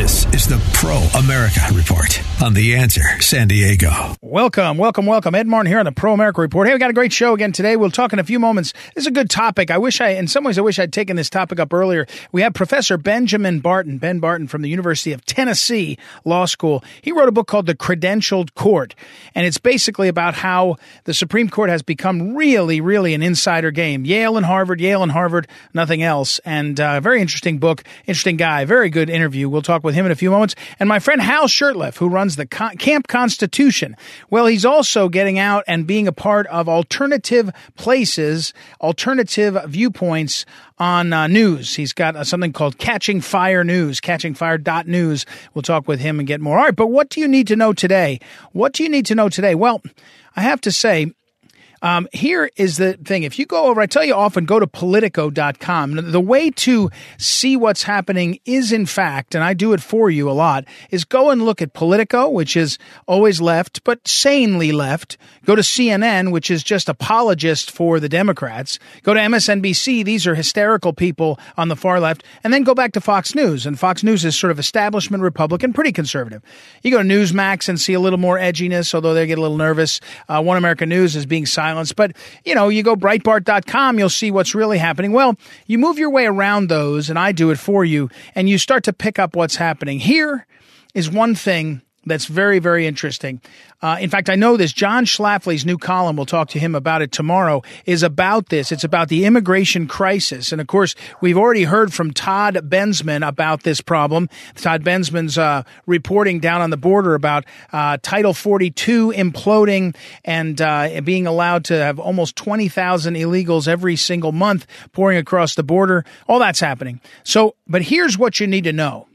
This is the Pro America Report on The Answer San Diego. Welcome, welcome, welcome. Ed Martin here on the Pro America Report. Hey, we got a great show again today. We'll talk in a few moments. This is a good topic. I wish I, in some ways, I wish I'd taken this topic up earlier. We have Professor Benjamin Barton, Ben Barton from the University of Tennessee Law School. He wrote a book called The Credentialed Court, and it's basically about how the Supreme Court has become really, really an insider game. Yale and Harvard, Yale and Harvard, nothing else. And uh, very interesting book, interesting guy, very good interview. We'll talk with him in a few moments. And my friend Hal Shurtleff, who runs the Camp Constitution. Well, he's also getting out and being a part of alternative places, alternative viewpoints on uh, news. He's got uh, something called Catching Fire News, catchingfire.news. We'll talk with him and get more. All right, but what do you need to know today? What do you need to know today? Well, I have to say, um, here is the thing. If you go over, I tell you often, go to politico.com. The way to see what's happening is, in fact, and I do it for you a lot, is go and look at Politico, which is always left, but sanely left. Go to CNN, which is just apologist for the Democrats. Go to MSNBC. These are hysterical people on the far left. And then go back to Fox News. And Fox News is sort of establishment Republican, pretty conservative. You go to Newsmax and see a little more edginess, although they get a little nervous. Uh, One American News is being silenced. But, you know, you go Breitbart.com, you'll see what's really happening. Well, you move your way around those, and I do it for you, and you start to pick up what's happening. Here is one thing that's very, very interesting. Uh, in fact, I know this. John Schlafly's new column, we'll talk to him about it tomorrow, is about this. It's about the immigration crisis. And of course, we've already heard from Todd Bensman about this problem. Todd Bensman's uh, reporting down on the border about uh, Title 42 imploding and uh, being allowed to have almost 20,000 illegals every single month pouring across the border. All that's happening. So, but here's what you need to know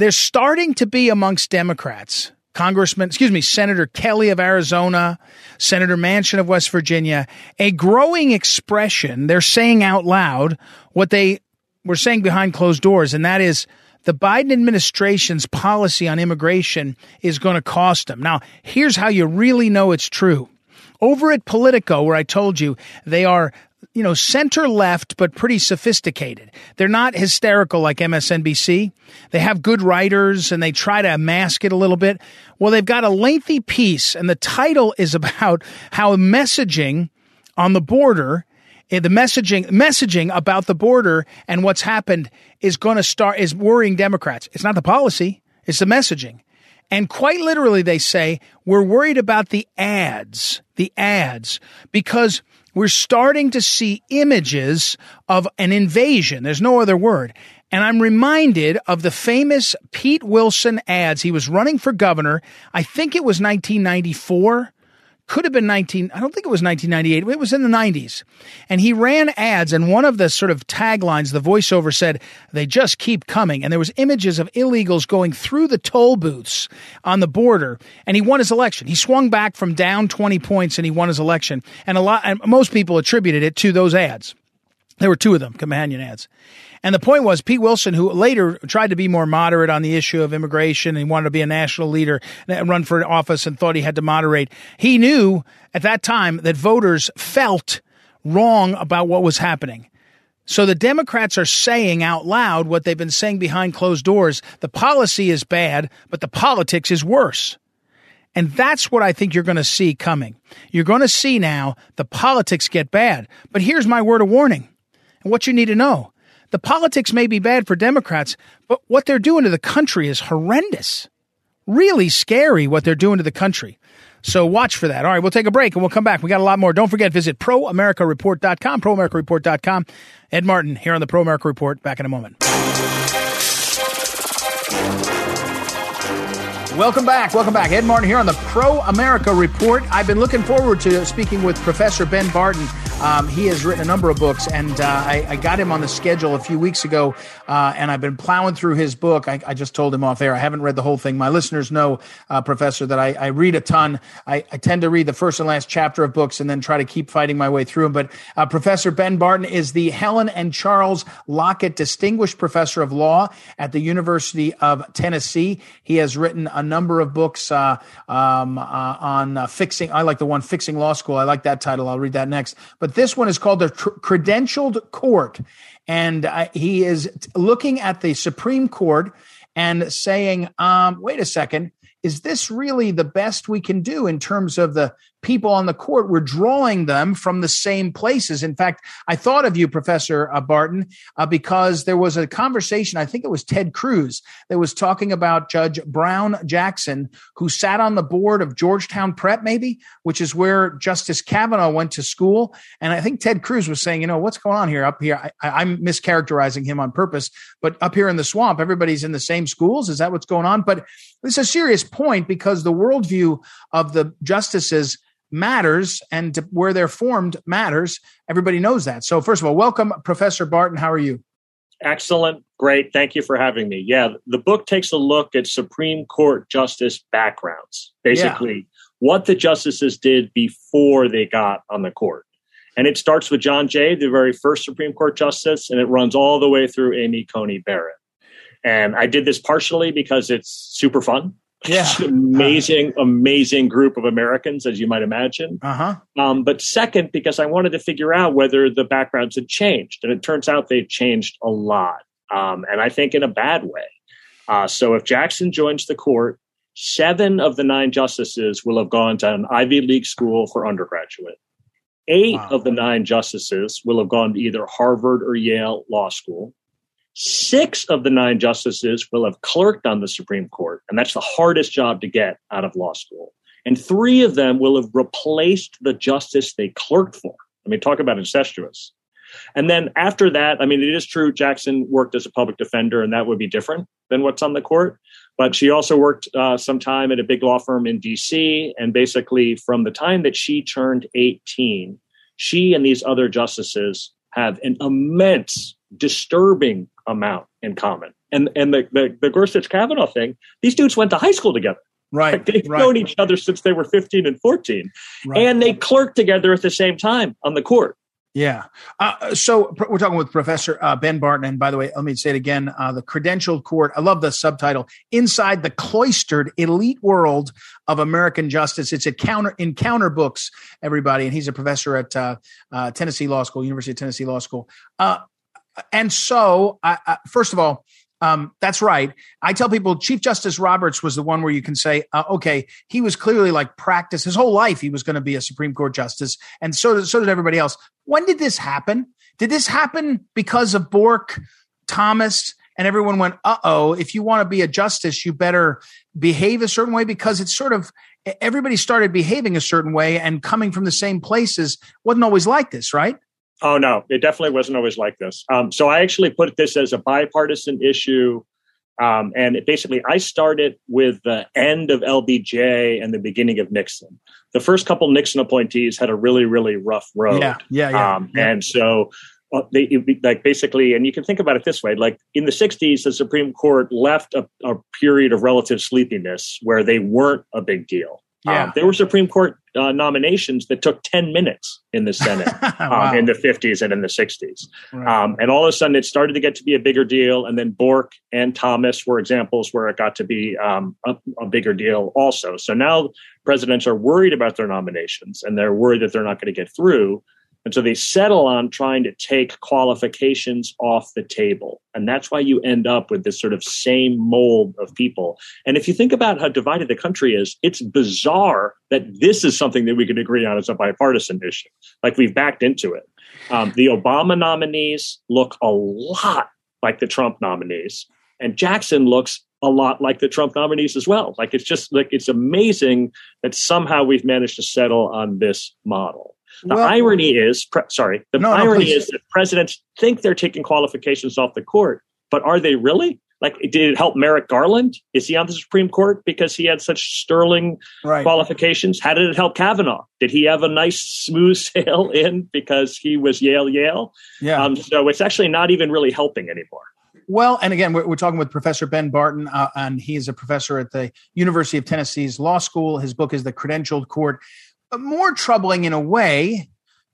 there's starting to be amongst Democrats, Congressman, excuse me, Senator Kelly of Arizona, Senator Manchin of West Virginia, a growing expression. They're saying out loud what they were saying behind closed doors, and that is the Biden administration's policy on immigration is going to cost them. Now, here's how you really know it's true. Over at Politico, where I told you they are you know, center left, but pretty sophisticated. They're not hysterical like MSNBC. They have good writers and they try to mask it a little bit. Well, they've got a lengthy piece and the title is about how messaging on the border eh, the messaging messaging about the border and what's happened is going to start is worrying Democrats. It's not the policy, it's the messaging. And quite literally they say we're worried about the ads, the ads because we're starting to see images of an invasion. There's no other word. And I'm reminded of the famous Pete Wilson ads. He was running for governor. I think it was 1994 could have been 19 I don't think it was 1998 it was in the 90s and he ran ads and one of the sort of taglines the voiceover said they just keep coming. And there was images of illegals going through the toll booths on the border and he won his election. He swung back from down 20 points and he won his election. And a lot and most people attributed it to those ads there were two of them companion ads and the point was Pete Wilson, who later tried to be more moderate on the issue of immigration and wanted to be a national leader and run for office and thought he had to moderate. He knew at that time that voters felt wrong about what was happening. So the Democrats are saying out loud what they've been saying behind closed doors. The policy is bad, but the politics is worse. And that's what I think you're going to see coming. You're going to see now the politics get bad. But here's my word of warning and what you need to know. The politics may be bad for Democrats, but what they're doing to the country is horrendous. Really scary what they're doing to the country. So watch for that. All right, we'll take a break and we'll come back. We got a lot more. Don't forget, visit proamericareport.com, proamericareport.com. Ed Martin here on the Pro America Report. Back in a moment. Welcome back. Welcome back. Ed Martin here on the Pro America Report. I've been looking forward to speaking with Professor Ben Barton Um, he has written a number of books, and uh, I, I, got him on the schedule a few weeks ago, uh, and I've been plowing through his book. I, I, just told him off air. I haven't read the whole thing. My listeners know, uh, Professor, that I, I, read a ton. I, tend to read the first and last chapter of books and then try to keep fighting my way through them. But uh, Professor Ben Barton is the Helen and Charles Lockett Distinguished Professor of Law at the University of Tennessee. He has written a number of books uh, um, uh, on fixing. I like the one Fixing Law School. I like that title. I'll read that next. But but this one is called the tr- Credentialed Court. And uh, he is looking at the Supreme Court and saying, um, wait a second, is this really the best we can do in terms of the people on the court? We're drawing them from the same places. In fact, I thought of you, Professor uh, Barton, uh, because there was a conversation, I think it was Ted Cruz, that was talking about Judge Brown Jackson, who sat on the board of Georgetown Prep, maybe, which is where Justice Kavanaugh went to school. And I think Ted Cruz was saying, you know, what's going on here up here? I, I'm mischaracterizing him on purpose, but up here in the swamp, everybody's in the same schools. Is that what's going on? But it's a serious point because the worldview of the justices matters and where they're formed matters. Everybody knows that. So, first of all, welcome, Professor Barton. How are you? Excellent. Great. Thank you for having me. Yeah, the book takes a look at Supreme Court justice backgrounds, basically, yeah. what the justices did before they got on the court. And it starts with John Jay, the very first Supreme Court justice, and it runs all the way through Amy Coney Barrett. And I did this partially because it's super fun. Yeah. amazing, amazing group of Americans, as you might imagine. Uh-huh. Um, but second, because I wanted to figure out whether the backgrounds had changed. And it turns out they've changed a lot. Um, and I think in a bad way. Uh, so if Jackson joins the court, seven of the nine justices will have gone to an Ivy League school for undergraduate. Eight wow. of the nine justices will have gone to either Harvard or Yale Law School. Six of the nine justices will have clerked on the Supreme Court, and that's the hardest job to get out of law school. And three of them will have replaced the justice they clerked for. I mean, talk about incestuous. And then after that, I mean, it is true Jackson worked as a public defender, and that would be different than what's on the court. But she also worked uh, some time at a big law firm in DC. And basically, from the time that she turned 18, she and these other justices have an immense, disturbing amount in common. And and the the, the Gorsuch Kavanaugh thing, these dudes went to high school together. Right. Like they've right. known each other since they were 15 and 14. Right. And they clerked together at the same time on the court. Yeah. Uh, so we're talking with Professor uh, Ben Barton. And by the way, let me say it again uh, the credentialed court. I love the subtitle Inside the Cloistered Elite World of American Justice. It's at counter Encounter Books, everybody. And he's a professor at uh, uh, Tennessee Law School, University of Tennessee Law School. And so, first of all, um, that's right. I tell people Chief Justice Roberts was the one where you can say, uh, okay, he was clearly like practice his whole life. He was going to be a Supreme Court justice, and so did, so did everybody else. When did this happen? Did this happen because of Bork, Thomas, and everyone went, uh oh, if you want to be a justice, you better behave a certain way because it's sort of everybody started behaving a certain way and coming from the same places wasn't always like this, right? Oh no, it definitely wasn't always like this. Um, so I actually put this as a bipartisan issue, um, and it basically I started with the end of LBJ and the beginning of Nixon. The first couple Nixon appointees had a really really rough road. Yeah, yeah, yeah. Um, yeah. And so uh, they like basically, and you can think about it this way: like in the '60s, the Supreme Court left a, a period of relative sleepiness where they weren't a big deal. Yeah. Um, there were Supreme Court uh, nominations that took 10 minutes in the Senate wow. um, in the 50s and in the 60s. Right. Um, and all of a sudden it started to get to be a bigger deal. And then Bork and Thomas were examples where it got to be um, a, a, bigger deal also. So now presidents are worried about their nominations and they're worried that they're not going to get through. And so they settle on trying to take qualifications off the table. And that's why you end up with this sort of same mold of people. And if you think about how divided the country is, it's bizarre that this is something that we can agree on as a bipartisan issue. Like we've backed into it. Um, the Obama nominees look a lot like the Trump nominees. And Jackson looks a lot like the Trump nominees as well. Like it's just like it's amazing that somehow we've managed to settle on this model. The well, irony is, pre- sorry, the no, irony no, is that presidents think they're taking qualifications off the court, but are they really? Like, did it help Merrick Garland? Is he on the Supreme Court because he had such sterling right. qualifications? How did it help Kavanaugh? Did he have a nice smooth sail in because he was Yale Yale? Yeah. Um, so it's actually not even really helping anymore. Well, and again, we're, we're talking with Professor Ben Barton, uh, and he is a professor at the University of Tennessee's Law School. His book is The Credentialed Court. More troubling in a way,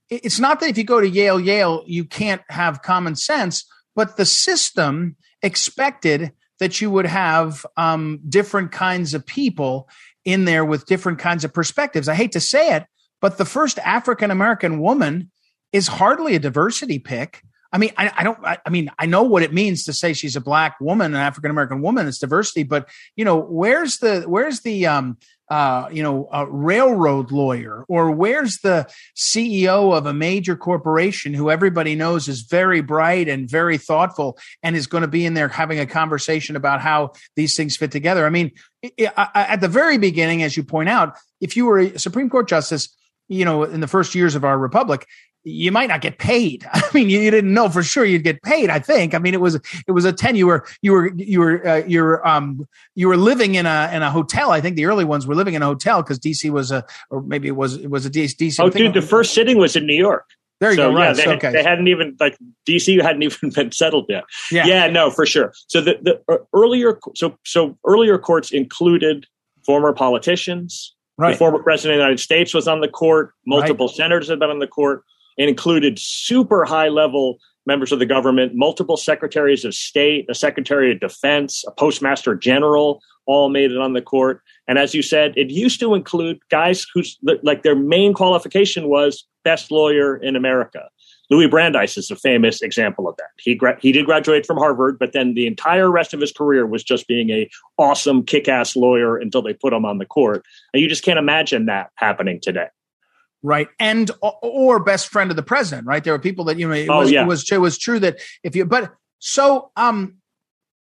it's not that if you go to Yale, Yale, you can't have common sense, but the system expected that you would have um, different kinds of people in there with different kinds of perspectives. I hate to say it, but the first African American woman is hardly a diversity pick. I mean, I, I don't. I, I, mean, I know what it means to say she's a black woman, an African American woman. It's diversity, but you know, where's the where's the um, uh, you know, a railroad lawyer, or where's the CEO of a major corporation who everybody knows is very bright and very thoughtful and is going to be in there having a conversation about how these things fit together? I mean, at the very beginning, as you point out, if you were a Supreme Court justice, you know, in the first years of our republic, you might not get paid. I mean, you, you, didn't know for sure you'd get paid. I think. I mean, it was it was a ten. You were you were you were uh, you were um you were living in a in a hotel. I think the early ones were living in a hotel because DC was a or maybe it was it was a DC. Oh, dude, the first sitting was in New York. There you so, go. Right. Yeah, they, okay. they hadn't even like DC hadn't even been settled yet. Yeah. Yeah. No, for sure. So the the uh, earlier so so earlier courts included former politicians. Right. The former president of the United States was on the court. Multiple right. senators had been on the court and included super high level members of the government, multiple secretaries of state, a secretary of defense, a postmaster general, all made it on the court. And as you said, it used to include guys whose like their main qualification was best lawyer in America. Louis Brandeis is a famous example of that. He gra- he did graduate from Harvard, but then the entire rest of his career was just being a awesome kick-ass lawyer until they put him on the court. And you just can't imagine that happening today right? And or best friend of the president right? There were people that you know it, oh, was, yeah. it was it was true that if you but so um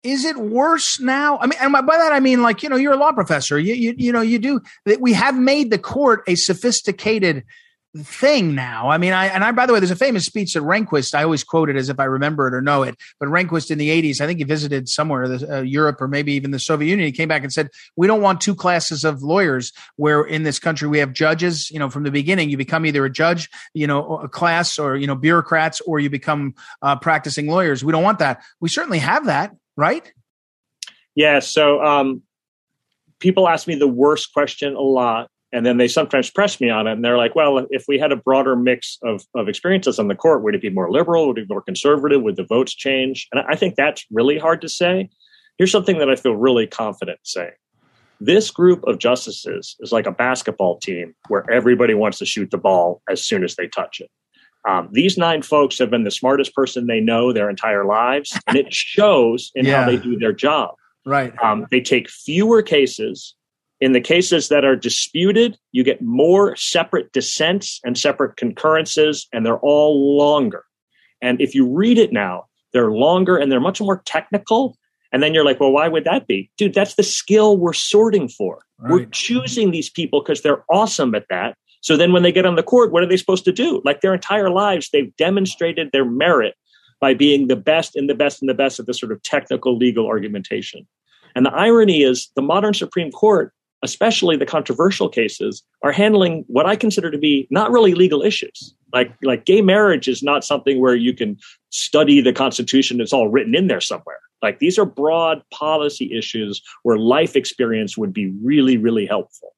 is it worse now? I mean and by that i mean like you know you're a law professor. You you, you know you do that we have made the court a sophisticated thing now. I mean, I and I by the way, there's a famous speech that Rehnquist. I always quote it as if I remember it or know it. But Rehnquist in the 80s, I think he visited somewhere, uh, Europe or maybe even the Soviet Union. He came back and said, "We don't want two classes of lawyers. Where in this country we have judges. You know, from the beginning, you become either a judge, you know, a class, or you know, bureaucrats, or you become uh, practicing lawyers. We don't want that. We certainly have that, right? Yeah. So um, people ask me the worst question a lot and then they sometimes press me on it and they're like well if we had a broader mix of, of experiences on the court would it be more liberal? Would it be more conservative? Would the votes change? And i think that's really hard to say. Here's something that i feel really confident saying. This group of justices is like a basketball team where everybody wants to shoot the ball as soon as they touch it. Um, these nine folks have been the smartest person they know their entire lives and it shows in yeah. how they do their job. Right. Um, they take fewer cases in the cases that are disputed, you get more separate dissents and separate concurrences, and they're all longer. And if you read it now, they're longer and they're much more technical. And then you're like, well, why would that be? Dude, that's the skill we're sorting for. Right. We're choosing these people because they're awesome at that. So then when they get on the court, what are they supposed to do? Like their entire lives, they've demonstrated their merit by being the best and the best and the best at this sort of technical legal argumentation. And the irony is the modern Supreme Court especially the controversial cases, are handling what I consider to be not really legal issues. Like, like gay marriage is not something where you can study the Constitution, it's all written in there somewhere. Like these are broad policy issues where life experience would be really, really helpful.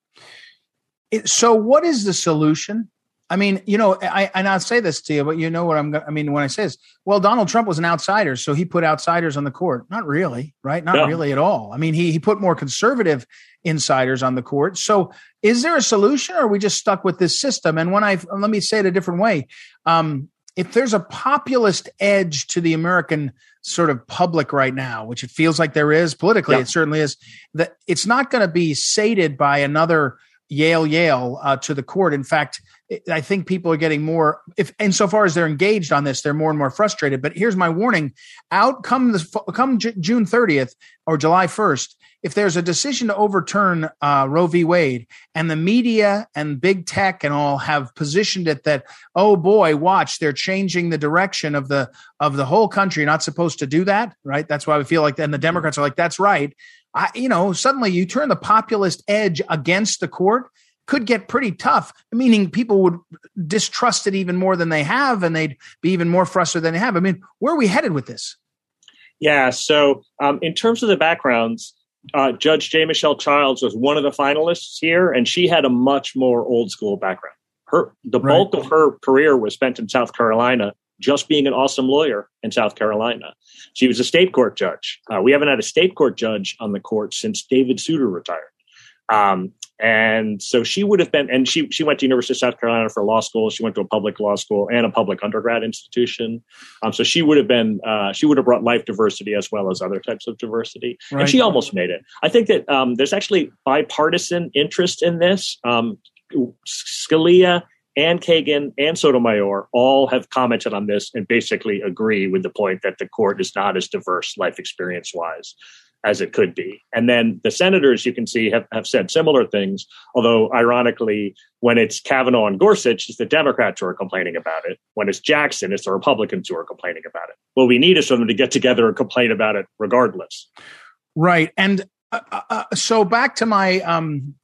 So, what is the solution? I mean, you know, I and I'll say this to you, but you know what I'm. I mean, when I say this, well, Donald Trump was an outsider, so he put outsiders on the court. Not really, right? Not really at all. I mean, he he put more conservative insiders on the court. So, is there a solution, or are we just stuck with this system? And when I let me say it a different way, um, if there's a populist edge to the American sort of public right now, which it feels like there is politically, it certainly is. That it's not going to be sated by another Yale Yale uh, to the court. In fact, I think people are getting more if insofar as they're engaged on this, they're more and more frustrated. But here's my warning: out come the come J- June 30th or July 1st, if there's a decision to overturn uh, Roe v. Wade, and the media and big tech and all have positioned it that oh boy, watch they're changing the direction of the of the whole country. You're not supposed to do that, right? That's why we feel like, and the Democrats are like, that's right. I, you know, suddenly you turn the populist edge against the court could get pretty tough, meaning people would distrust it even more than they have, and they'd be even more frustrated than they have. I mean, where are we headed with this? Yeah. So, um, in terms of the backgrounds, uh, Judge J. Michelle Childs was one of the finalists here, and she had a much more old school background. Her the right. bulk of her career was spent in South Carolina, just being an awesome lawyer in South Carolina. She was a state court judge. Uh, we haven't had a state court judge on the court since David Souter retired. Um, and so she would have been, and she she went to University of South Carolina for law school. She went to a public law school and a public undergrad institution. Um, so she would have been, uh, she would have brought life diversity as well as other types of diversity. Right. And she almost made it. I think that um, there's actually bipartisan interest in this. Um, Scalia and Kagan and Sotomayor all have commented on this and basically agree with the point that the court is not as diverse life experience wise as it could be. And then the senators, you can see, have, have said similar things, although ironically, when it's Kavanaugh and Gorsuch, it's the Democrats who are complaining about it. When it's Jackson, it's the Republicans who are complaining about it. What we need is for them to get together and complain about it regardless. Right. And uh, uh, uh so back to my um,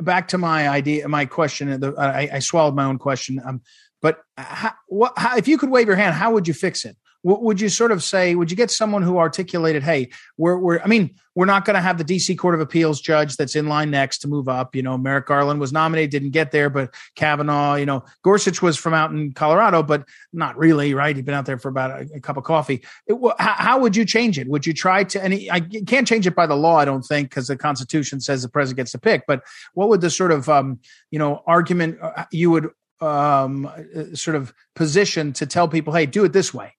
back to my idea, my question. The, I, I, swallowed my own question. Um, but how, what, how, if you could wave your hand, how would you fix it? Would you sort of say would you get someone who articulated hey we're, we're i mean we're not going to have the dc court of appeals judge that's in line next to move up you know merrick garland was nominated didn't get there but kavanaugh you know gorsuch was from out in colorado but not really right? He'd been out there for about a, a cup of coffee. It, how, how, would you change it? Would you try to and i can't change it by the law i don't think because the constitution says the president gets to pick but what would the sort of um, you know argument uh, you would um, uh, sort of position to tell people hey do it this way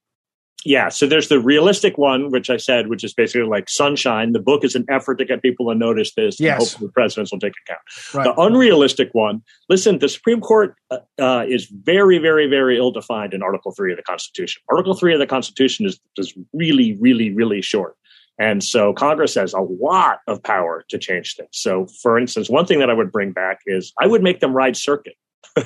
yeah, so there's the realistic one, which I said, which is basically like sunshine. The book is an effort to get people to notice this. Yes. And hopefully, presidents will take account. Right. The unrealistic one. Listen, the Supreme Court uh, uh, is very, very, very ill defined in Article Three of the Constitution. Article Three of the Constitution is is really, really, really short. And so Congress has a lot of power to change things. So, for instance, one thing that I would bring back is I would make them ride circuit.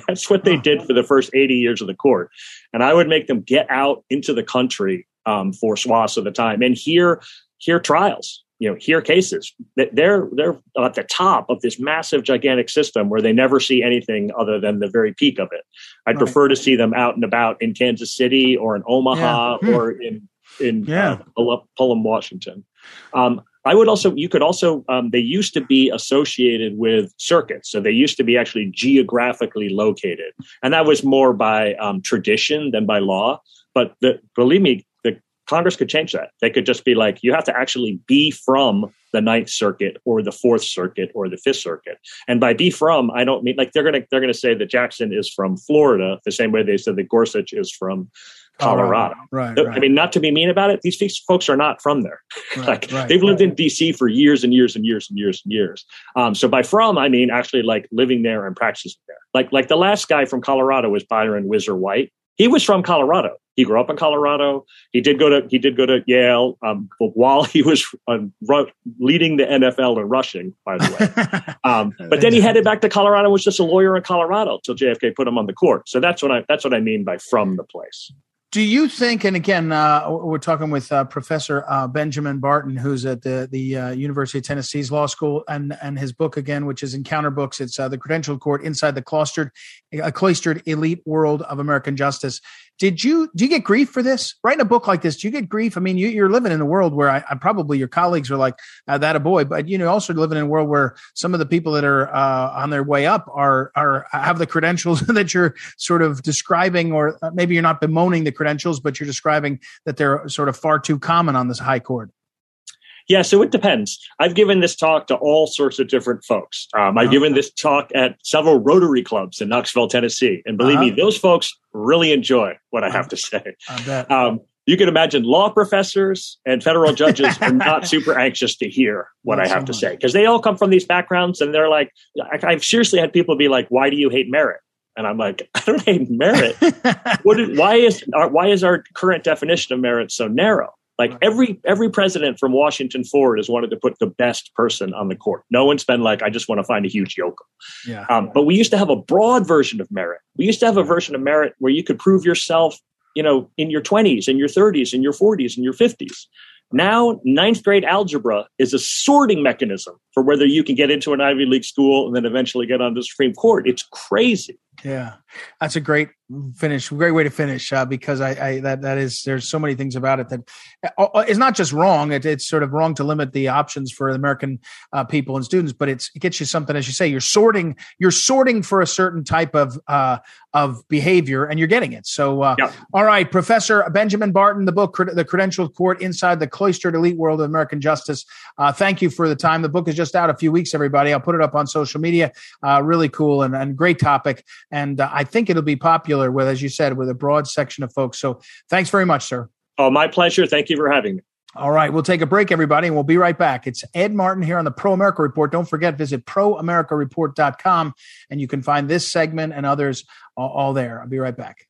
That's what they did for the first 80 years of the court. And I would make them get out into the country um, for swaths of the time and hear hear trials, you know, hear cases. They're they're at the top of this massive, gigantic system where they never see anything other than the very peak of it. I'd right. prefer to see them out and about in Kansas City or in Omaha yeah. Hmm. or in in yeah. uh, Pullman, Washington. Um, I would also, you could also, um, they used to be associated with circuits. So they used to be actually geographically located. And that was more by um, tradition than by law. But the, believe me, the Congress could change that. They could just be like, you have to actually be from the Ninth Circuit or the Fourth Circuit or the Fifth Circuit. And by be from, I don't mean like they're gonna they're gonna say that Jackson is from Florida, the same way they said that Gorsuch is from Colorado. Right, right, I mean, not to be mean about it, these folks are not from there. Right, like right, they've lived in DC for years and years and years and years and years. Um, so by from, I mean actually like living there and practicing there. Like like the last guy from Colorado was Byron Whizzer White. He was from Colorado. He grew up in Colorado. He did go to he did go to Yale. Um, while he was uh, leading the NFL in rushing, by the way. Um, but then he headed back to Colorado. and Was just a lawyer in Colorado until JFK put him on the court. So that's what I that's what I mean by from the place. Do you think? And again, uh, we're talking with uh, Professor uh, Benjamin Barton, who's at the the uh, University of Tennessee's Law School, and and his book again, which is Encounter Books. It's uh, the Credential Court Inside the Cloistered, a Cloistered Elite World of American Justice. Did you do you get grief for this? Writing a book like this, do you get grief? I mean, you, are living in a world where I, I, probably your colleagues are like uh, that a boy, but you know, also living in a world where some of the people that are uh, on their way up are are have the credentials that you're sort of describing, or uh, maybe you're not bemoaning the credentials, but you're describing that they're sort of far too common on this high court. Yeah, so it depends. I've given this talk to all sorts of different folks. Um, I've uh-huh. given this talk at several Rotary clubs in Knoxville, Tennessee, and believe uh-huh. me, those folks really enjoy what I have to say. Um, you can imagine law professors and federal judges are not super anxious to hear what I have to say because they all come from these backgrounds and they're like, I've seriously had people be like, "Why do you hate merit?" And I'm like, I don't hate merit. what is, why is our, why is our current definition of merit so narrow? Like every every president from Washington forward has wanted to put the best person on the court. No one's been like, I just want to find a huge yokel. Yeah. Um, but we used to have a broad version of merit. We used to have a version of merit where you could prove yourself you know, in your 20s, in your 30s, in your 40s, in your 50s. Now, ninth grade algebra is a sorting mechanism for whether you can get into an Ivy League school and then eventually get on the Supreme Court. It's crazy. Yeah, that's a great finish, great way to finish uh, because I, I, that that is there's so many things about it that uh, uh, it's not just wrong. It, it's sort of wrong to limit the options for American uh, people and students, but it's it gets you something as you say. You're sorting you're sorting for a certain type of uh, of behavior, and you're getting it. So, uh, yep. all right, Professor Benjamin Barton, the book "The Credentialed Court: Inside the Cloistered Elite World of American Justice." thank you for the time. The book is just out a few weeks. Everybody, I'll put it up on social media. really cool and, and great topic and uh, I think it'll be popular with, as you said, with a broad section of folks. So thanks very much, sir. Oh, my pleasure. Thank you for having me. All right, we'll take a break, everybody, and we'll be right back. It's Ed Martin here on the Pro America Report. Don't forget, visit proamericareport.com, and you can find this segment and others all, all there. I'll be right back.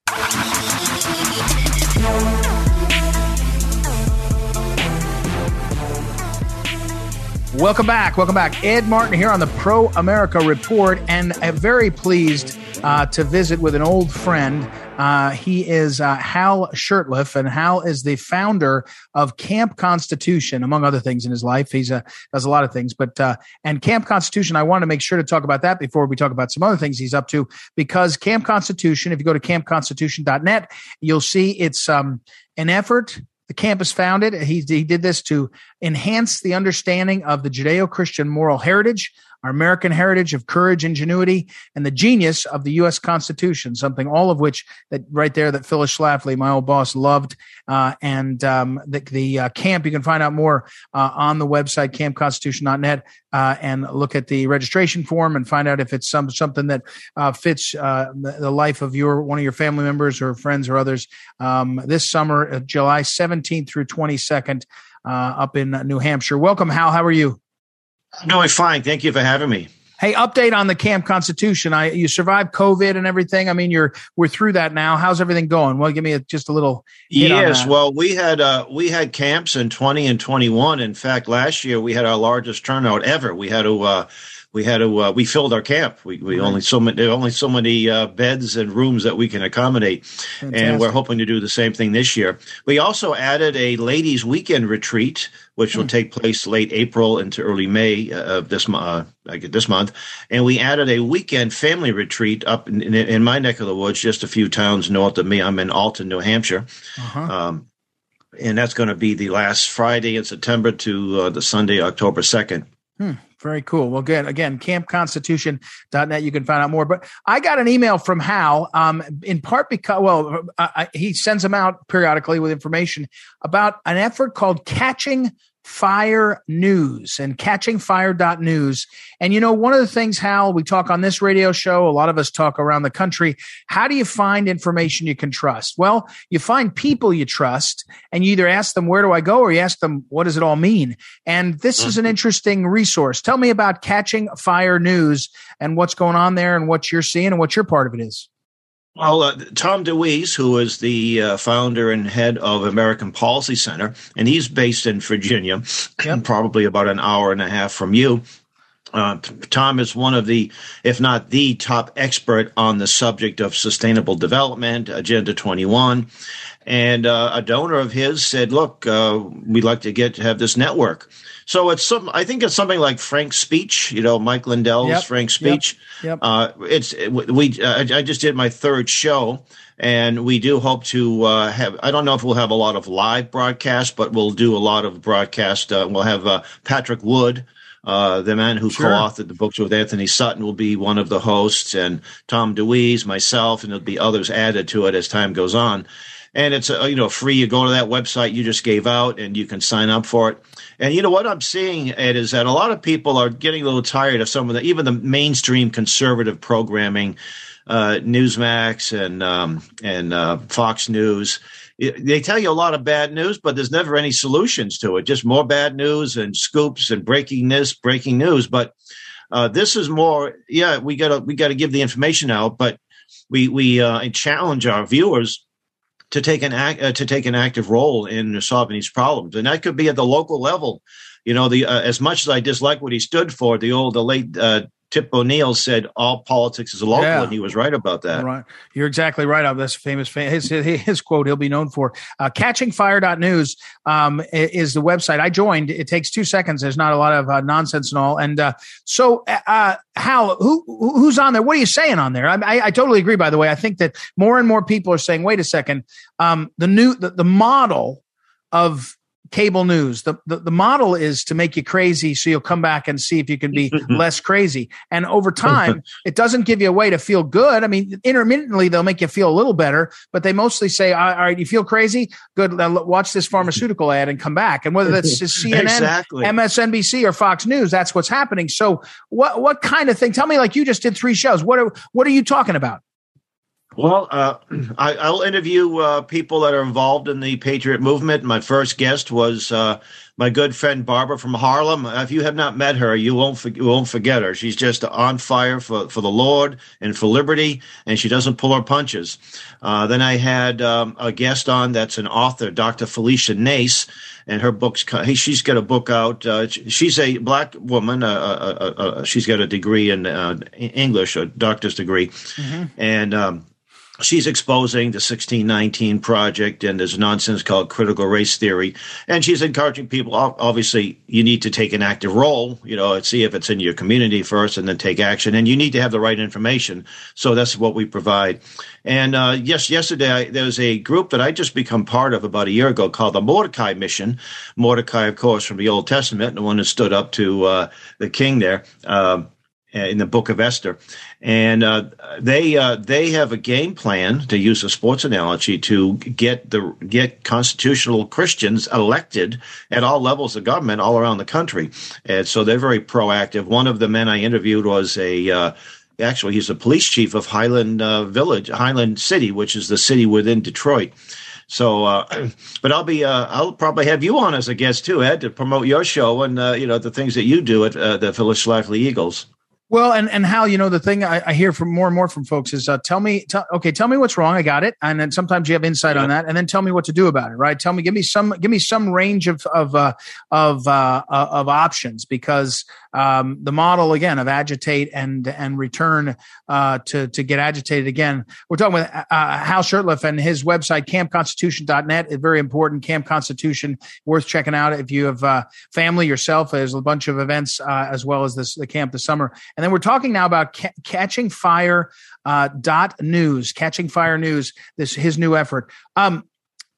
Welcome back. Welcome back. Ed Martin here on the Pro America Report, and I'm very pleased uh, to visit with an old friend. Uh, he is uh, Hal Shurtleff, and Hal is the founder of Camp Constitution, among other things in his life. He's a, does a lot of things, but uh, and Camp Constitution. I want to make sure to talk about that before we talk about some other things he's up to, because Camp Constitution. If you go to campconstitution.net, you'll see it's um, an effort the campus founded. He, he did this to enhance the understanding of the Judeo Christian moral heritage our American heritage of courage, ingenuity, and the genius of the U.S. Constitution, something all of which that right there that Phyllis Schlafly, my old boss, loved. Uh, and um, the, the uh, camp, you can find out more uh, on the website, campconstitution.net, uh, and look at the registration form and find out if it's some something that uh, fits uh, the, the, life of your one of your family members or friends or others. Um, this summer, July 17th through 22nd, up in New Hampshire. Welcome, Hal. How are you? I'm doing fine. Thank you for having me. Hey, update on the Camp Constitution. I you survived COVID and everything. I mean, you're we're through that now. How's everything going? Well, give me a, just a little. yes, well, we had uh, we had camps in 20 and 21. In fact, last year we had our largest turnout ever. We had to. Uh, we had to uh, we filled our camp. We, we right. only so many only so many uh, beds and rooms that we can accommodate, Fantastic. and we're hoping to do the same thing this year. We also added a ladies' weekend retreat, which will hmm. take place late April into early May uh, of this uh, this month, and we added a weekend family retreat up in, in, in, my neck of the woods, just a few towns north of me. I'm in Alton, New Hampshire. Uh-huh. Um, and that's going to be the last Friday in September to uh, the Sunday, October 2nd. Hmm. Very cool. Well, good. Again, campconstitution.net. You can find out more. But I got an email from Hal, um, in part because, well, I, he sends them out periodically with information about an effort called Catching Fire News and catchingfire.news. And you know, one of the things, Hal, we talk on this radio show, a lot of us talk around the country. How do you find information you can trust? Well, you find people you trust and you either ask them, where do I go? Or you ask them, what does it all mean? And this mm-hmm. is an mm-hmm. interesting resource. Tell me about Catching Fire News and what's going on there and what you're seeing and what your part of it is. Well, uh, Tom DeWeese, who is the uh, founder and head of American Policy Center, and he's based in Virginia, yep. probably about an hour and a half from you. Uh, Tom is one of the, if not the top expert on the subject of sustainable development, Agenda 21. And uh, a donor of his said, look, uh, we'd like to get to have this network. So it's some. I think it's something like Frank's speech. You know, Mike Lindell's yep. Frank's speech. Yep. yep. Uh, it's we. Uh, I just did my third show, and we do hope to uh, have. I don't know if we'll have a lot of live broadcasts, but we'll do a lot of broadcast. Uh, we'll have uh, Patrick Wood. Uh, the man who sure. co-authored the books with Antony Sutton will be one of the hosts, and Tom DeWeese, myself, and there'll be others added to it as time goes on and it's uh, you know free. You go to that website you just gave out, and you can sign up for it. And you know what I'm seeing, Ed, is that a lot of people are getting a little tired of some of the even the mainstream conservative programming, uh, Newsmax and um, and uh, Fox News. They tell you a lot of bad news, but there's never any solutions to it. Just more bad news and scoops and breaking this, breaking news. But uh, this is more, yeah, we gotta we gotta give the information out, but we we uh, challenge our viewers to take an act, uh, to take an active role in solving these problems, and that could be at the local level. You know, the uh, as much as I dislike what he stood for, the old the late uh, Tip O'Neill said all politics is local, yeah. and he was right about that. Right, you're exactly right. That's this famous his his quote he'll be known for. Uh, CatchingFire.news um, is the website I joined. It takes two seconds. There's not a lot of uh, nonsense and all. And uh, so, uh, Hal, who who's on there? What are you saying on there? I, I, I, totally agree. By the way, I think that more and more people are saying, "Wait a second, um, the new the, the model." of cable news. The, the, the model is to make you crazy so you'll come back and see if you can be less crazy. And over time, it doesn't give you a way to feel good. I mean, intermittently they'll make you feel a little better, but they mostly say, "All right, you feel crazy? Good. Watch this pharmaceutical ad and come back." And whether that's CNN, exactly. MSNBC, or Fox News, that's what's happening. So, what what kind of thing? Tell me, like you just did three shows. What are what are you talking about? Well, uh, I, will interview uh, people that are involved in the Patriot movement. My first guest was uh, my good friend Barbara from Harlem. If you have not met her, you won't for, you won't forget her. She's just on fire for, for the Lord and for liberty, and she doesn't pull her punches. Uh, then I had um, a guest on that's an author, Dr. Felicia Nace, and her books. She's got a book out. Uh, she's a black woman. Uh, uh, uh she's got a degree in English, a doctor's degree, mm-hmm. and. Um, she's exposing the 1619 project and this nonsense called critical race theory. And she's encouraging people obviously you need to take an active role you know see if it's in your community first and then take action. And you need to have the right information. So that's what we provide. And uh, yes yesterday I, there was a group that i just become part of about a year ago called the mordecai mission. Mordecai of course from the old testament the one that stood up to uh, the king there. Uh, in the book of Esther, and uh, they uh, they have a game plan to use a sports analogy to get the get constitutional Christians elected at all levels of government all around the country, and so they're very proactive. One of the men I interviewed was a uh, actually he's a police chief of Highland uh, Village, Highland City, which is the city within Detroit. So, uh, but I'll be, uh, I'll probably have you on as a guest too, Ed, to promote your show and, uh, you know, the things that you do at uh, the Phyllis Schlafly Eagles. Well, and and Hal, you know, the thing I, I hear from more and more from folks is, uh, tell me, t- okay, tell me what's wrong. I got it, and then sometimes you have insight yeah. on that, and then tell me what to do about it. Right? Tell me, give me some, give me some range of of uh, of uh, uh of options because um, the model again of agitate and and return uh, to to get agitated again. We're talking with uh, uh Hal Shurtleff and his website campconstitution.net. It's very important. Camp Constitution worth checking out if you have uh, family yourself. There's a bunch of events uh, as well as this the camp this summer. And then we're talking now about ca- catching fire uh, dot news, catching fire news. This his new effort. Um,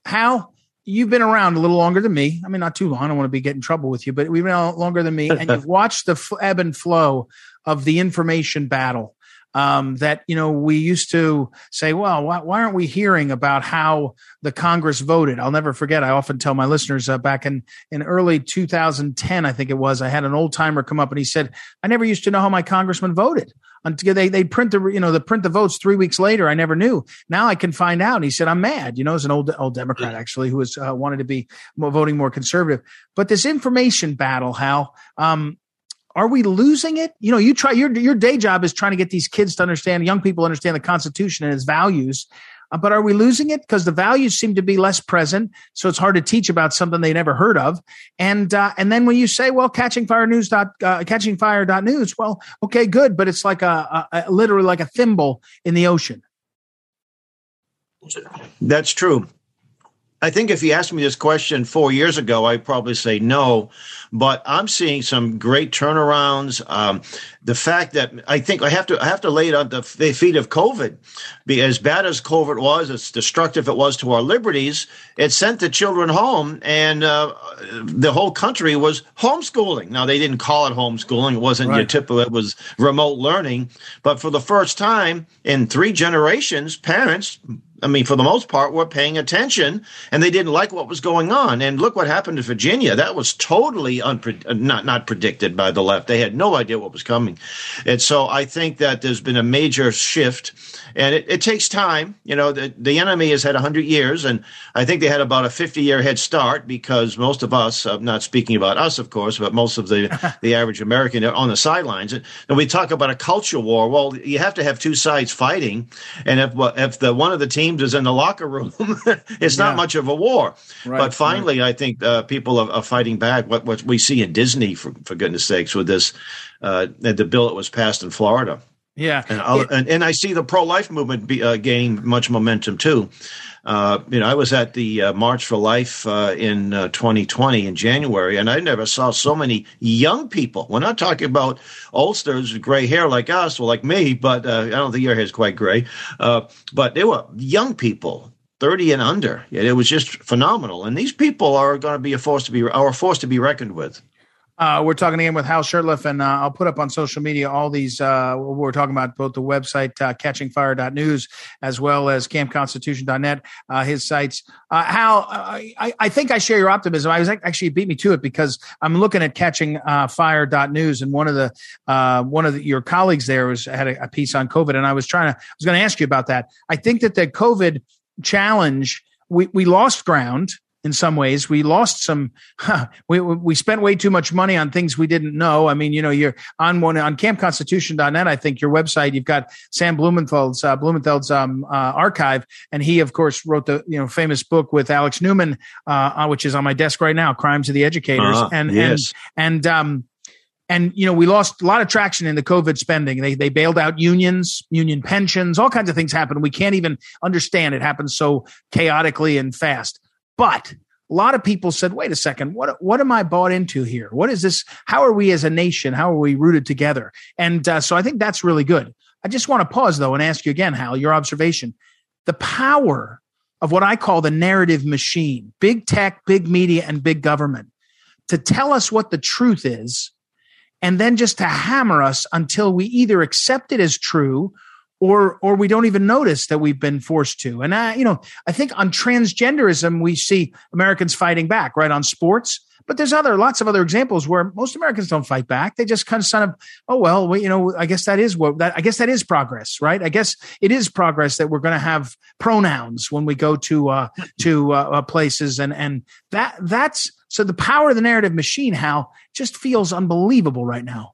Hal you've been around a little longer than me. I mean, not too long. I don't want to be getting trouble with you, but we've been around longer than me, and you've watched the f- ebb and flow of the information battle. Um, that you know we used to say, well, why, why, aren't we hearing about how the Congress voted? I'll never forget. I often tell my listeners uh, back in in early 2010, I think it was, I had an old timer come up and he said, I never used to know how my congressman voted until they they print the you know the print the votes three weeks later. I never knew. Now I can find out. And he said, "I'm mad." You know, as an old old Democrat actually who was uh, wanted to be more, voting more conservative. But this information battle, Hal, um, are we losing it? You know, you try your your day job is trying to get these kids to understand, young people understand the Constitution and its values. Uh, but are we losing it because the values seem to be less present? So it's hard to teach about something they never heard of. And uh, and then when you say, well, catching fire news dot uh, catching fire dot news, well, okay, good, but it's like a, a, a literally like a thimble in the ocean. That's true. I think if you asked me this question four years ago, I'd probably say no. But I'm seeing some great turnarounds. Um, the fact that I think I have to I have to lay it on the feet of COVID. Be as bad as COVID was, as destructive it was to our liberties, it sent the children home, and uh, the whole country was homeschooling. Now they didn't call it homeschooling; it wasn't right. your typical. It was remote learning. But for the first time in three generations, parents I mean, for the most part, were paying attention and they didn't like what was going on. And look what happened to Virginia. That was totally unpre- uh, not, not predicted by the left. They had no idea what was coming. And so I think that there's been a major shift and it, it takes time. You know, the, the enemy has had 100 years, and I think they had about a 50 year head start because most of us, I'm not speaking about us, of course, but most of the, the average American are on the sidelines. And, and we talk about a culture war. Well, you have to have two sides fighting. And if, if the one of the teams is in the locker room, it's yeah. not much of a war. Right, but finally, right. I think uh, people are, are, fighting back. What, what we see in Disney, for, for goodness sakes, with this, uh, the bill that was passed in Florida. Yeah, and, it, and, and I see the pro life movement be, uh, gaining much momentum too. Uh, you know, I was at the uh, March for Life uh, in 2020 uh, in January, and I never saw so many young people. We're not talking about oldsters with gray hair like us or like me, but uh, I don't think your hair is quite gray. Uh, but they were young people 30 and under. It was just phenomenal. And these people are going to be a force to be are a force to be reckoned with. Uh, we're talking again with Hal Shurtleff, and uh, I'll put up on social media all these. Uh, we're talking about both the website uh, catchingfire.news as well as campconstitution.net, uh, his sites. Uh, Hal, I, I, think I share your optimism. I was actually beat me to it because I'm looking at catchingfire.news, and one of the uh, one of the, your colleagues there was had a, a piece on COVID, and I was trying to I was going to ask you about that. I think that the COVID challenge we we lost ground in some ways. We lost some. Huh, we we spent way too much money on things we didn't know. I mean, you know, you're on one on campconstitution.net. I think your website. You've got Sam Blumenfeld's uh, Blumenfeld's um, uh, archive, and he, of course, wrote the you know famous book with Alex Newman, uh, which is on my desk right now, "Crimes of the Educators." Uh, and yes. and and um, and you know we lost a lot of traction in the covid spending they they bailed out unions union pensions all kinds of things happened we can't even understand it happened so chaotically and fast but a lot of people said, wait a second, what, what am I bought into here? What is this? How are we as a nation? How are we rooted together? And uh, so I think that's really good. I just want to pause though and ask you again, Hal, your observation. The power of what I call the narrative machine, big tech, big media, and big government to tell us what the truth is and then just to hammer us until we either accept it as true or or we don't even notice that we've been forced to. And I, you know, I think on transgenderism we see Americans fighting back, right? On sports, but there's other lots of other examples where most Americans don't fight back. They just kind of kind of, oh well, well, you know, I guess that is what that I guess that is progress, right? I guess it is progress that we're going to have pronouns when we go to uh, to uh, uh, places, and and that that's so the power of the narrative machine, Hal, just feels unbelievable right now.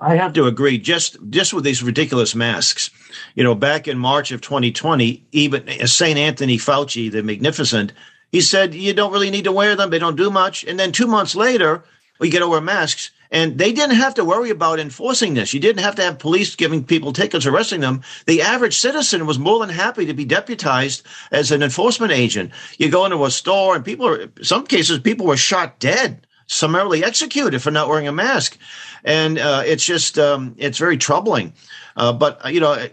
I have to agree. Just just with these ridiculous masks, you know, back in March of 2020, even uh, Saint Anthony Fauci, the magnificent, he said you don't really need to wear them; they don't do much. And then two months later, we get to wear masks, and they didn't have to worry about enforcing this. You didn't have to have police giving people tickets, arresting them. The average citizen was more than happy to be deputized as an enforcement agent. You go into a store, and people are, some cases, people were shot dead summarily executed for not wearing a mask and uh, it's just um, it's very troubling. Uh, but uh, you know,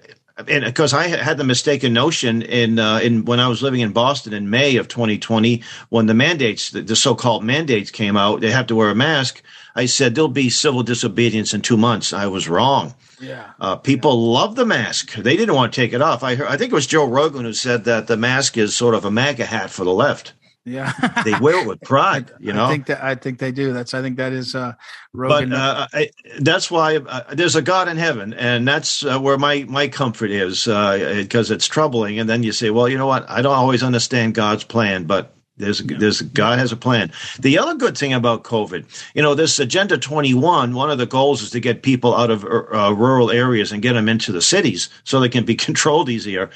and because I had the mistaken notion in uh, in when I was living in Boston in May of 2020, when the mandates, the, the so-called mandates came out, they have to wear a mask. I said there'll be civil disobedience in two months. I was wrong. Yeah. Uh, people yeah. love the mask. They didn't want to take it off. I heard, I think it was Joe Rogan who said that the mask is sort of a MAGA hat for the left. Yeah, they wear it with pride. You know, I think that I think they do. That's I think that is uh, Rogan. But uh, I, that's why uh, there's a God in heaven, and that's uh, where my my comfort is because uh, it's troubling. And then you say, well, you know what? I don't always understand God's plan, but there's there's God has a plan. The other good thing about COVID, you know, this Agenda 21, one of the goals is to get people out of uh, rural areas and get them into the cities so they can be controlled easier.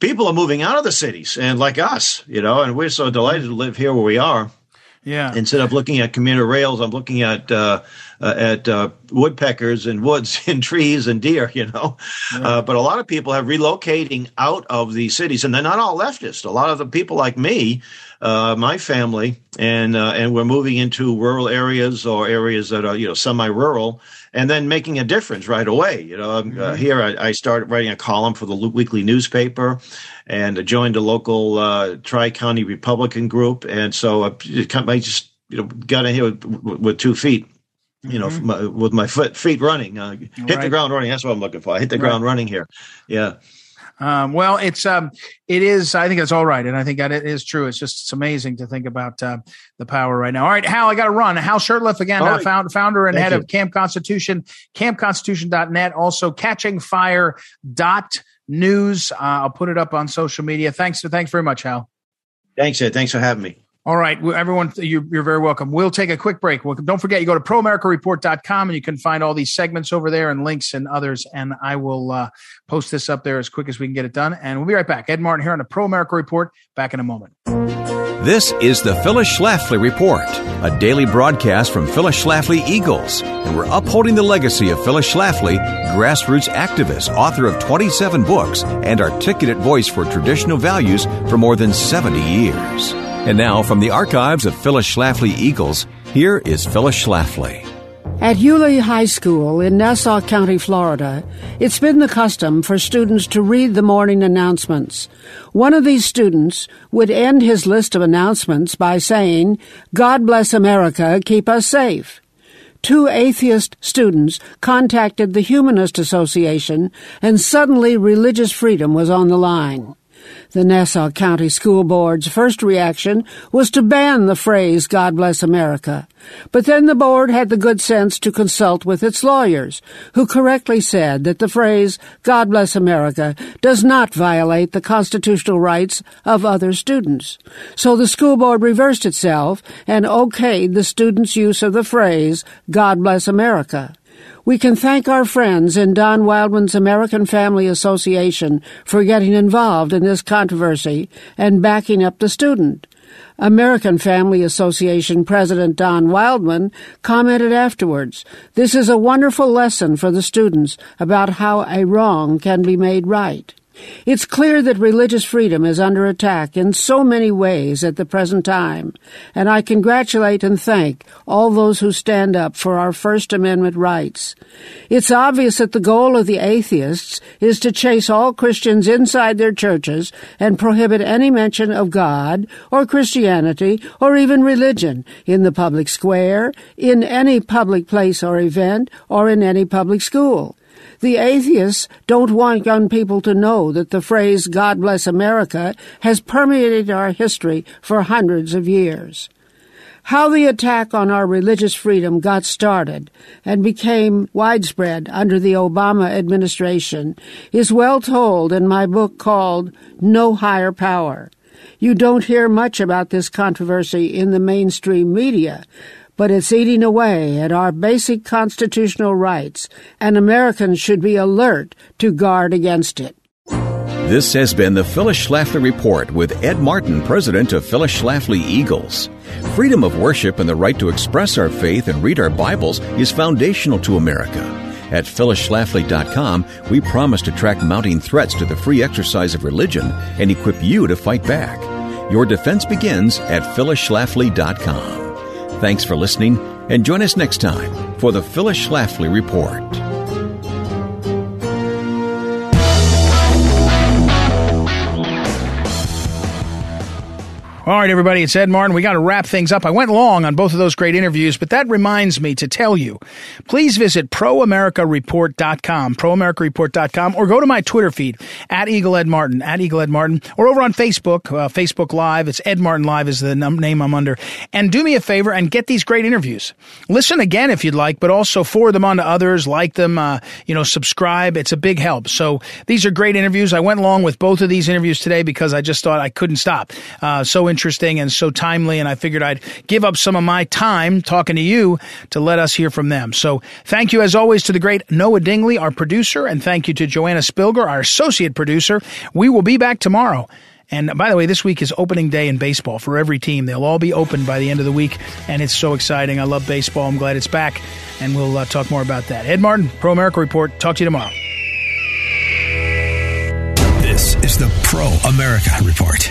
People are moving out of the cities, and like us, you know, and we're so delighted to live here where we are. Yeah. Instead of looking at commuter rails, I'm looking at uh, uh, at uh, woodpeckers and woods and trees and deer. You know. Uh, but a lot of people have relocating out of the cities, and they're not all leftists. A lot of the people like me uh, my family, and uh, and we're moving into rural areas or areas that are you know semi-rural, and then making a difference right away. You know, uh, mm-hmm. uh, here I, I, started writing a column for the weekly newspaper, and joined a local uh, Tri County Republican group, and so I just you know got in here with, with two feet you know, mm-hmm. my, with my foot feet running, uh, hit right. the ground running. That's what I'm looking for. I hit the right. ground running here. Yeah. Um, well, it's um, it is. I think it's all right, and I think that it is true. It's just it's amazing to think about uh, the power right now. All right, Hal, I got to run. Hal Shurtleff again, uh, found, founder and Thank head you. of Camp Constitution, campconstitution.net, also catchingfire dot news. Uh, I'll put it up on social media. Thanks. Thanks very much, Hal. Thanks, Ed. Thanks for having me. All right, everyone, you're, you're, very welcome. We'll take a quick break. don't forget, you go to proamericareport.com and you can find all these segments over there and links and others. And I will uh, post this up there as quick as we can get it done. And we'll be right back. Ed Martin here on the Pro America Report. Back in a moment. This is the Phyllis Schlafly Report, a daily broadcast from Phyllis Schlafly Eagles. And we're upholding the legacy of Phyllis Schlafly, grassroots activist, author of 27 books, and articulate voice for traditional values for more than 70 years. And now, from the archives of Phyllis Schlafly Eagles, here is Phyllis Schlafly. At Yulee High School in Nassau County, Florida, it's been the custom for students to read the morning announcements. One of these students would end his list of announcements by saying, God bless America, keep us safe. Two atheist students contacted the Humanist Association, and suddenly religious freedom was on the line. The Nassau County School Board's first reaction was to ban the phrase God bless America. But then the board had the good sense to consult with its lawyers, who correctly said that the phrase God bless America does not violate the constitutional rights of other students. So the school board reversed itself and okayed the students' use of the phrase God bless America. We can thank our friends in Don Wildmon's American Family Association for getting involved in this controversy and backing up the student. American Family Association President Don Wildmon commented afterwards, This is a wonderful lesson for the students about how a wrong can be made right. It's clear that religious freedom is under attack in so many ways at the present time, and I congratulate and thank all those who stand up for our First Amendment rights. It's obvious that the goal of the atheists is to chase all Christians inside their churches and prohibit any mention of God or Christianity or even religion in the public square, in any public place or event, or in any public school. The atheists don't want young people to know that the phrase God bless America has permeated our history for hundreds of years. How the attack on our religious freedom got started and became widespread under the Obama administration is well told in my book called No Higher Power. You don't hear much about this controversy in the mainstream media, but it's eating away at our basic constitutional rights, and Americans should be alert to guard against it. This has been the Phyllis Schlafly Report with Ed Martin, president of Phyllis Schlafly Eagles. Freedom of worship and the right to express our faith and read our Bibles is foundational to America. At phyllisschlafly.com, we promise to track mounting threats to the free exercise of religion and equip you to fight back. Your defense begins at phyllisschlafly.com. Thanks for listening, and join us next time for the Phyllis Schlafly Report. All right, everybody, it's Ed Martin. We got to wrap things up. I went long on both of those great interviews, but that reminds me to tell you please visit proamericareport.com, proamericareport.com, or go to my Twitter feed at Eagle Ed Martin, at Eagle Ed Martin, or over on Facebook, uh, Facebook Live. It's Ed Martin Live is the num- name I'm under. And do me a favor and get these great interviews. Listen again if you'd like, but also forward them on to others, like them, uh, you know, subscribe. It's a big help. So these are great interviews. I went long with both of these interviews today because I just thought I couldn't stop. Uh, so interesting interesting and so timely. And I figured I'd give up some of my time talking to you to let us hear from them. So thank you as always to the great Noah Dingley, our producer, and thank you to Joanna Spilger, our associate producer. We will be back tomorrow. And by the way, this week is opening day in baseball for every team. They'll all be open by the end of the week, and it's so exciting. I love baseball. I'm glad it's back, and we'll uh, talk more about that. Ed Martin, Pro America Report. Talk to you tomorrow. This is the Pro America Report